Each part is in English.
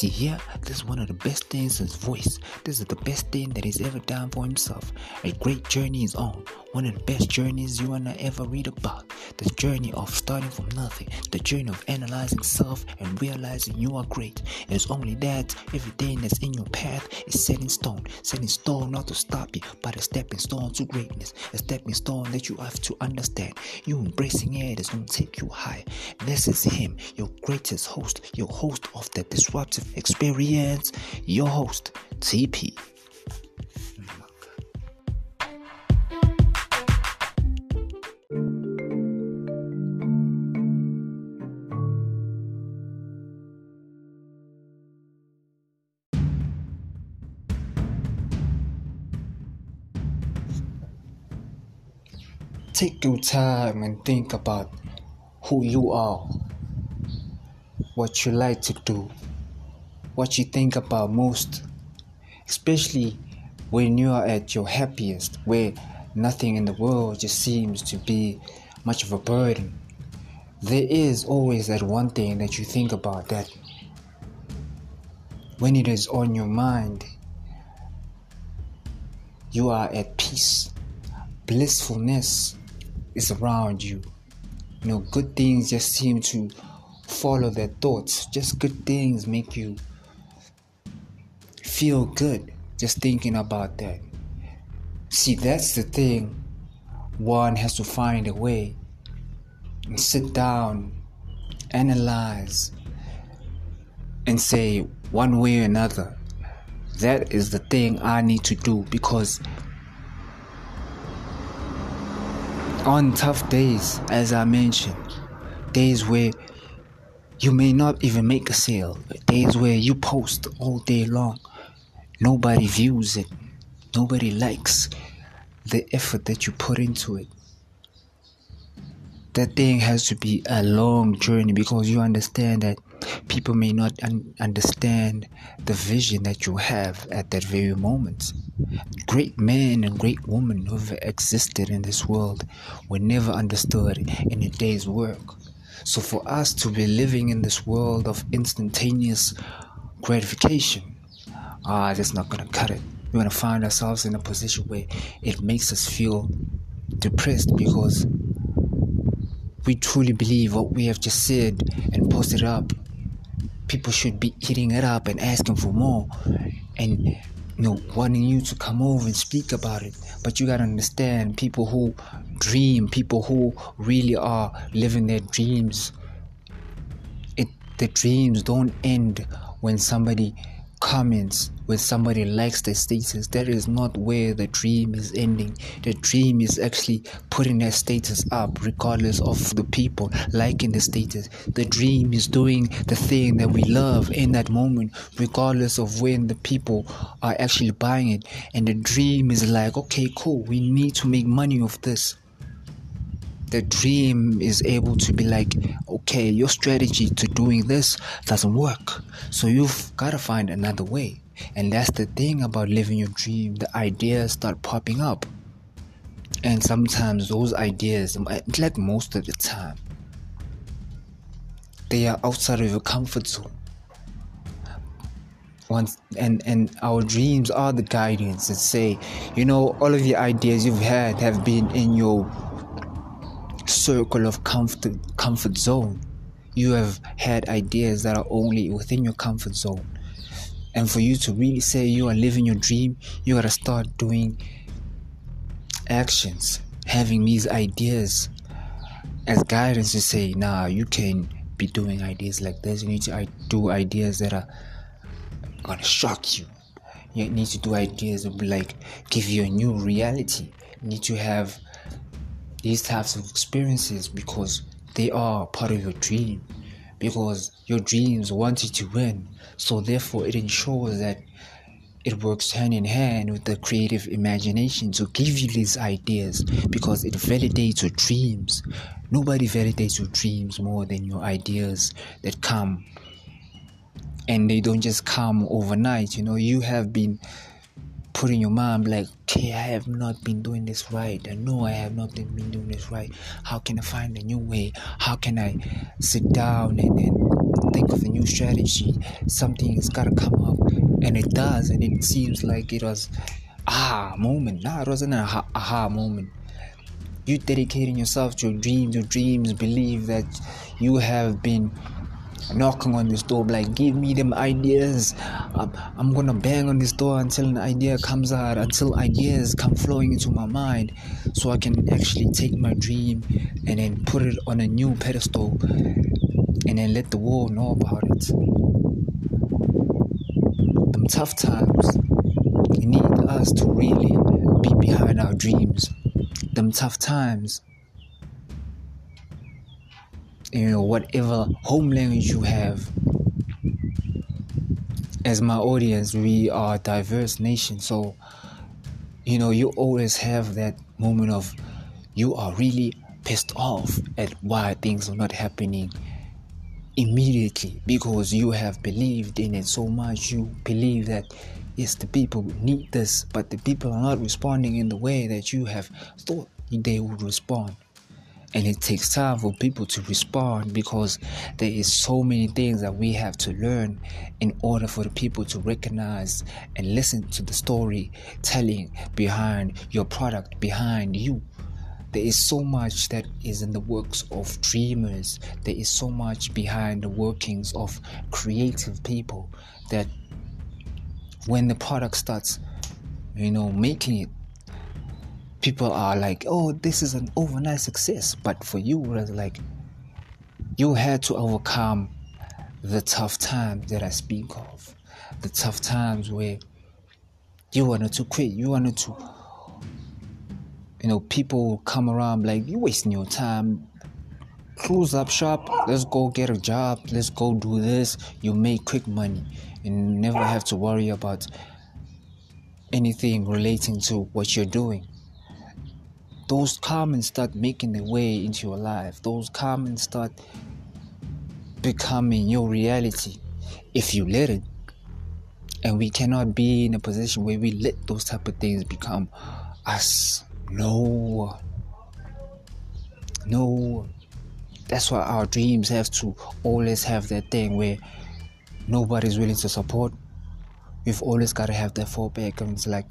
See here, this is one of the best things his voice. This is the best thing that he's ever done for himself. A great journey is on. One of the best journeys you I ever read about. The journey of starting from nothing. The journey of analyzing self and realizing you are great. It's only that everything that's in your path is set in stone. Set in stone not to stop you, but a stepping stone to greatness. A stepping stone that you have to understand. You embracing it is gonna take you high. This is him, your greatest host, your host of the disruptive experience, your host, TP. Take your time and think about who you are, what you like to do, what you think about most, especially when you are at your happiest, where nothing in the world just seems to be much of a burden. There is always that one thing that you think about that when it is on your mind, you are at peace, blissfulness is around you. You know, good things just seem to follow their thoughts. Just good things make you feel good just thinking about that. See, that's the thing. One has to find a way and sit down, analyze, and say one way or another. That is the thing I need to do because on tough days, as I mentioned, days where you may not even make a sale, days where you post all day long, nobody views it, nobody likes the effort that you put into it. That thing has to be a long journey because you understand that people may not un- understand the vision that you have at that very moment. Great men and great women who have existed in this world were never understood in a day's work. So, for us to be living in this world of instantaneous gratification, ah, that's not gonna cut it. We're gonna find ourselves in a position where it makes us feel depressed because we truly believe what we have just said and posted up people should be eating it up and asking for more and you know wanting you to come over and speak about it but you got to understand people who dream people who really are living their dreams it the dreams don't end when somebody comments when somebody likes the status that is not where the dream is ending. The dream is actually putting that status up regardless of the people liking the status. The dream is doing the thing that we love in that moment regardless of when the people are actually buying it. And the dream is like okay cool we need to make money off this the dream is able to be like, okay, your strategy to doing this doesn't work. So you've got to find another way. And that's the thing about living your dream. The ideas start popping up. And sometimes those ideas, like most of the time, they are outside of your comfort zone. Once and and our dreams are the guidance that say, you know, all of the ideas you've had have been in your circle of comfort comfort zone. You have had ideas that are only within your comfort zone. And for you to really say you are living your dream, you gotta start doing actions, having these ideas as guidance to say, nah, you can be doing ideas like this. You need to do ideas that are gonna shock you. You need to do ideas that will like give you a new reality. You need to have these types of experiences because they are part of your dream because your dreams want you to win. So therefore it ensures that it works hand in hand with the creative imagination to give you these ideas because it validates your dreams. Nobody validates your dreams more than your ideas that come. And they don't just come overnight you know. You have been put in your mind like okay i have not been doing this right i know i have not been doing this right how can i find a new way how can i sit down and, and think of a new strategy. Something has got to come up, and it does, and it seems like it was aha moment. Nah, it wasn't an aha, aha moment. You dedicating yourself to your dreams. Your dreams believe that you have been knocking on this door like give me them ideas. I'm, gonna bang on this door until an idea comes out until ideas come flowing into my mind so i can actually take my dream and then put it on a new pedestal and then let the world know about it. Them tough times need us to really be behind our dreams. Them tough times you know whatever home language you have. As my audience we are a diverse nation so you know you always have that moment of you are really pissed off at why things are not happening immediately because you have believed in it so much. You believe that yes the people need this but the people are not responding in the way that you have thought they would respond and it takes time for people to respond because there is so many things that we have to learn in order for the people to recognize and listen to the story telling behind your product behind you. There is so much that is in the works of dreamers. There is so much behind the workings of creative people that when the product starts you know making it people are like, oh, this is an overnight success. But for you, was like you had to overcome the tough times that I speak of. The tough times where you wanted to quit, you wanted to, you know, people come around like, you're wasting your time. Close up shop, let's go get a job, let's go do this. You make quick money and never have to worry about anything relating to what you're doing those comments start making their way into your life. Those comments start becoming your reality if you let it. And we cannot be in a position where we let those type of things become us. No. No. That's why our dreams have to always have that thing where nobody's willing to support. We've always got to have that fallback. And it's like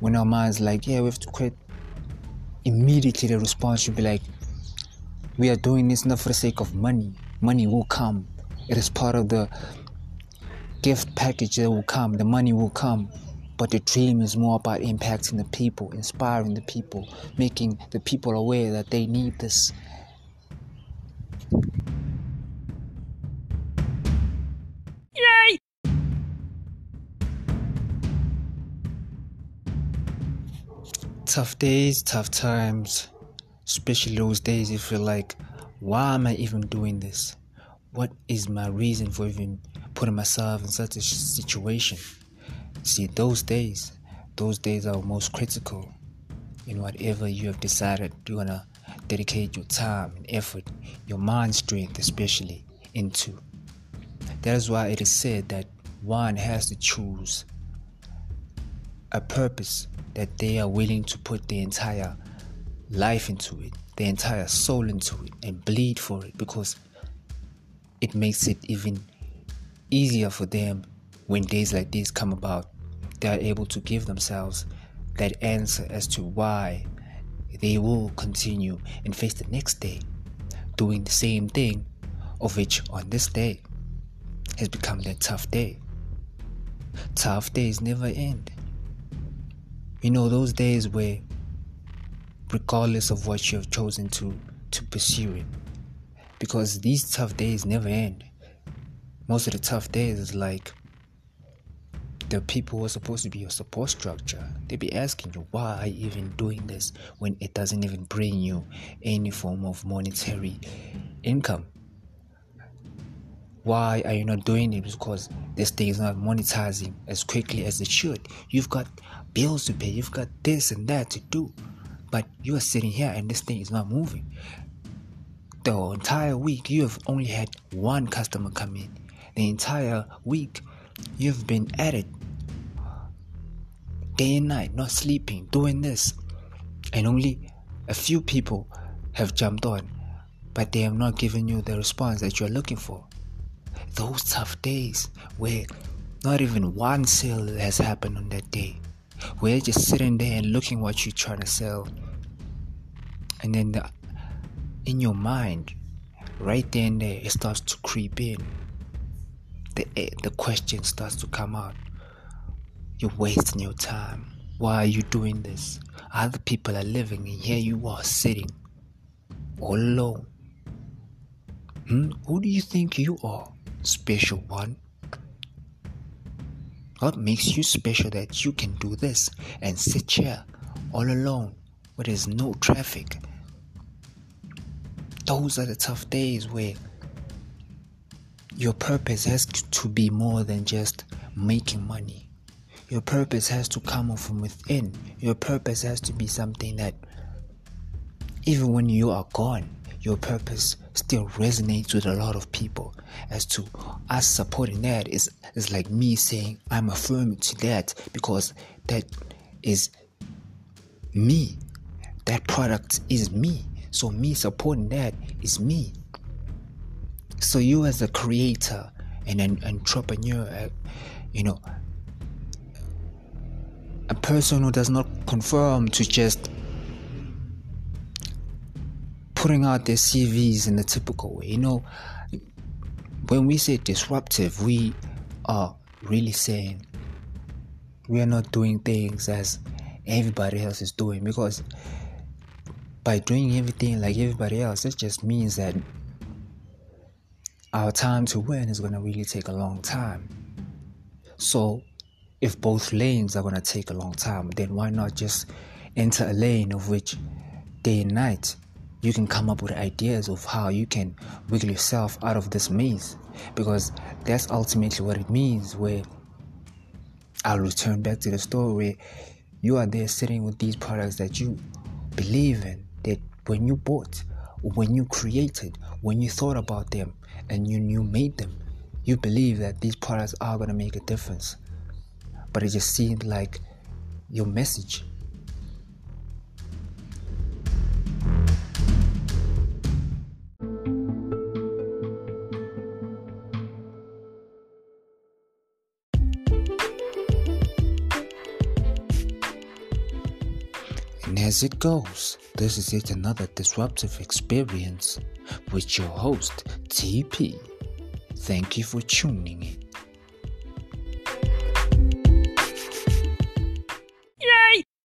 when our mind's like, yeah, we have to quit immediately the response should be like, we are doing this not for the sake of money. Money will come. It is part of the gift package that will come. The money will come. But the dream is more about impacting the people, inspiring the people, making the people aware that they need this. Tough days, tough times, especially those days if you're like, why am I even doing this? What is my reason for even putting myself in such a situation? See, those days, those days are most critical in whatever you have decided you're uh, gonna dedicate your time and effort, your mind strength especially, into. That is why it is said that one has to choose a purpose that they are willing to put their entire life into it, their entire soul into it, and bleed for it because it makes it even easier for them when days like this come about. They are able to give themselves that answer as to why they will continue and face the next day doing the same thing, of which on this day has become their tough day. Tough days never end. You know, those days where, regardless of what you have chosen to, to pursue it, because these tough days never end. Most of the tough days is like the people who are supposed to be your support structure. They be asking you, why are you even doing this when it doesn't even bring you any form of monetary income? Why are you not doing it? Because this thing is not monetizing as quickly as it should. You've got bills to pay, you've got this and that to do. But you are sitting here and this thing is not moving. The entire week you have only had one customer come in. The entire week you've been at it day and night, not sleeping, doing this. And only a few people have jumped on, but they have not given you the response that you're looking for. those tough days where not even one sale has happened on that day. We're just sitting there and looking what you're trying to sell. And then the, in your mind, right there and there, it starts to creep in. The, eh, the question starts to come out. You're wasting your time. Why are you doing this? Other people are living, and here you are sitting all alone. Hmm? Who do you think you are, special one? What makes you special that you can do this and sit here all alone where there's no traffic? Those are the tough days where your purpose has to be more than just making money. Your purpose has to come from within. Your purpose has to be something that even when you are gone, your purpose still resonates with a lot of people. As to us supporting that is is like me saying I'm affirming to that because that is me. That product is me. So me supporting that is me. So you as a creator and an entrepreneur, uh, you know, a person who does not conform to just putting out their CVs in the typical way. You know, when we say disruptive, we are really saying we are not doing things as everybody else is doing because by doing everything like everybody else, it just means that our time to win is going to really take a long time. So, if both lanes are going to take a long time, then why not just enter a lane of which day and night you can come up with ideas of how you can wiggle yourself out of this maze. Because that's ultimately what it means where I'll return back to the story where you are there sitting with these products that you believe in that when you bought when you created when you thought about them and you, you made them you believe that these products are going to make a difference. But it just seemed like your message as it goes, this is yet another disruptive experience with your host, TP. Thank you for tuning in.